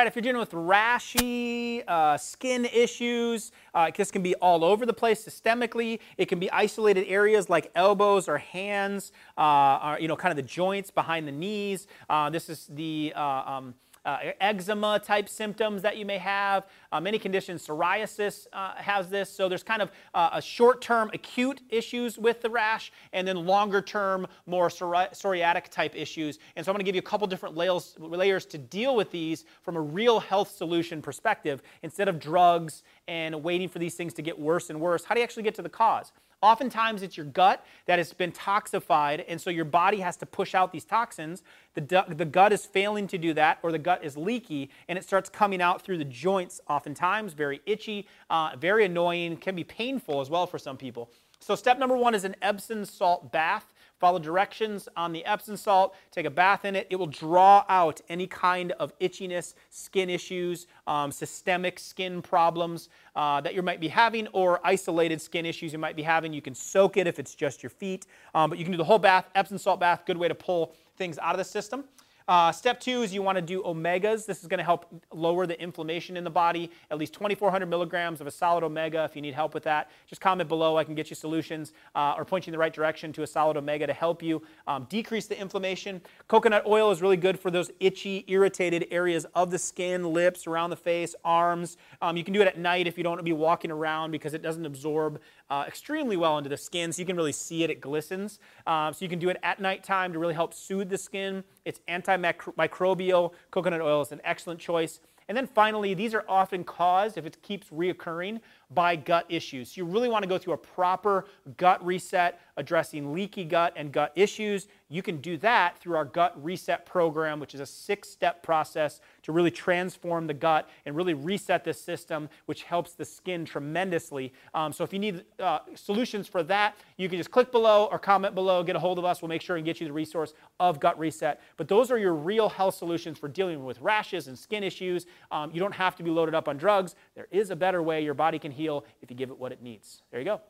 right, if you're dealing with rashy uh, skin issues, uh, this can be all over the place systemically. It can be isolated areas like elbows or hands, uh, or, you know, kind of the joints behind the knees. Uh, this is the uh, um, uh, eczema type symptoms that you may have. Uh, many conditions, psoriasis uh, has this. So there's kind of uh, a short term acute issues with the rash and then longer term, more psori psoriatic type issues. And so I'm going to give you a couple different layers, layers to deal with these from a real health solution perspective instead of drugs and waiting for these things to get worse and worse. How do you actually get to the cause? Oftentimes, it's your gut that has been toxified, and so your body has to push out these toxins. The, the gut is failing to do that, or the gut is leaky, and it starts coming out through the joints, oftentimes, very itchy, uh, very annoying, can be painful as well for some people. So, step number one is an Epsom salt bath. Follow directions on the Epsom salt, take a bath in it. It will draw out any kind of itchiness, skin issues, um, systemic skin problems uh, that you might be having, or isolated skin issues you might be having. You can soak it if it's just your feet, um, but you can do the whole bath, Epsom salt bath, good way to pull things out of the system. Uh, step two is you want to do omegas. This is going to help lower the inflammation in the body. At least 2,400 milligrams of a solid omega. If you need help with that, just comment below. I can get you solutions uh, or point you in the right direction to a solid omega to help you um, decrease the inflammation. Coconut oil is really good for those itchy, irritated areas of the skin, lips, around the face, arms. Um, you can do it at night if you don't want to be walking around because it doesn't absorb uh, extremely well into the skin, so you can really see it. It glistens. Uh, so you can do it at nighttime to really help soothe the skin. It's antimicrobial. Coconut oil is an excellent choice. And then finally, these are often caused, if it keeps reoccurring, by gut issues. So you really want to go through a proper gut reset, addressing leaky gut and gut issues. You can do that through our gut reset program, which is a six step process to really transform the gut and really reset the system, which helps the skin tremendously. Um, so if you need uh, solutions for that, you can just click below or comment below, get a hold of us. We'll make sure and get you the resource of gut reset. But those are your real health solutions for dealing with rashes and skin issues. Um, you don't have to be loaded up on drugs. There is a better way your body can heal if you give it what it needs. There you go.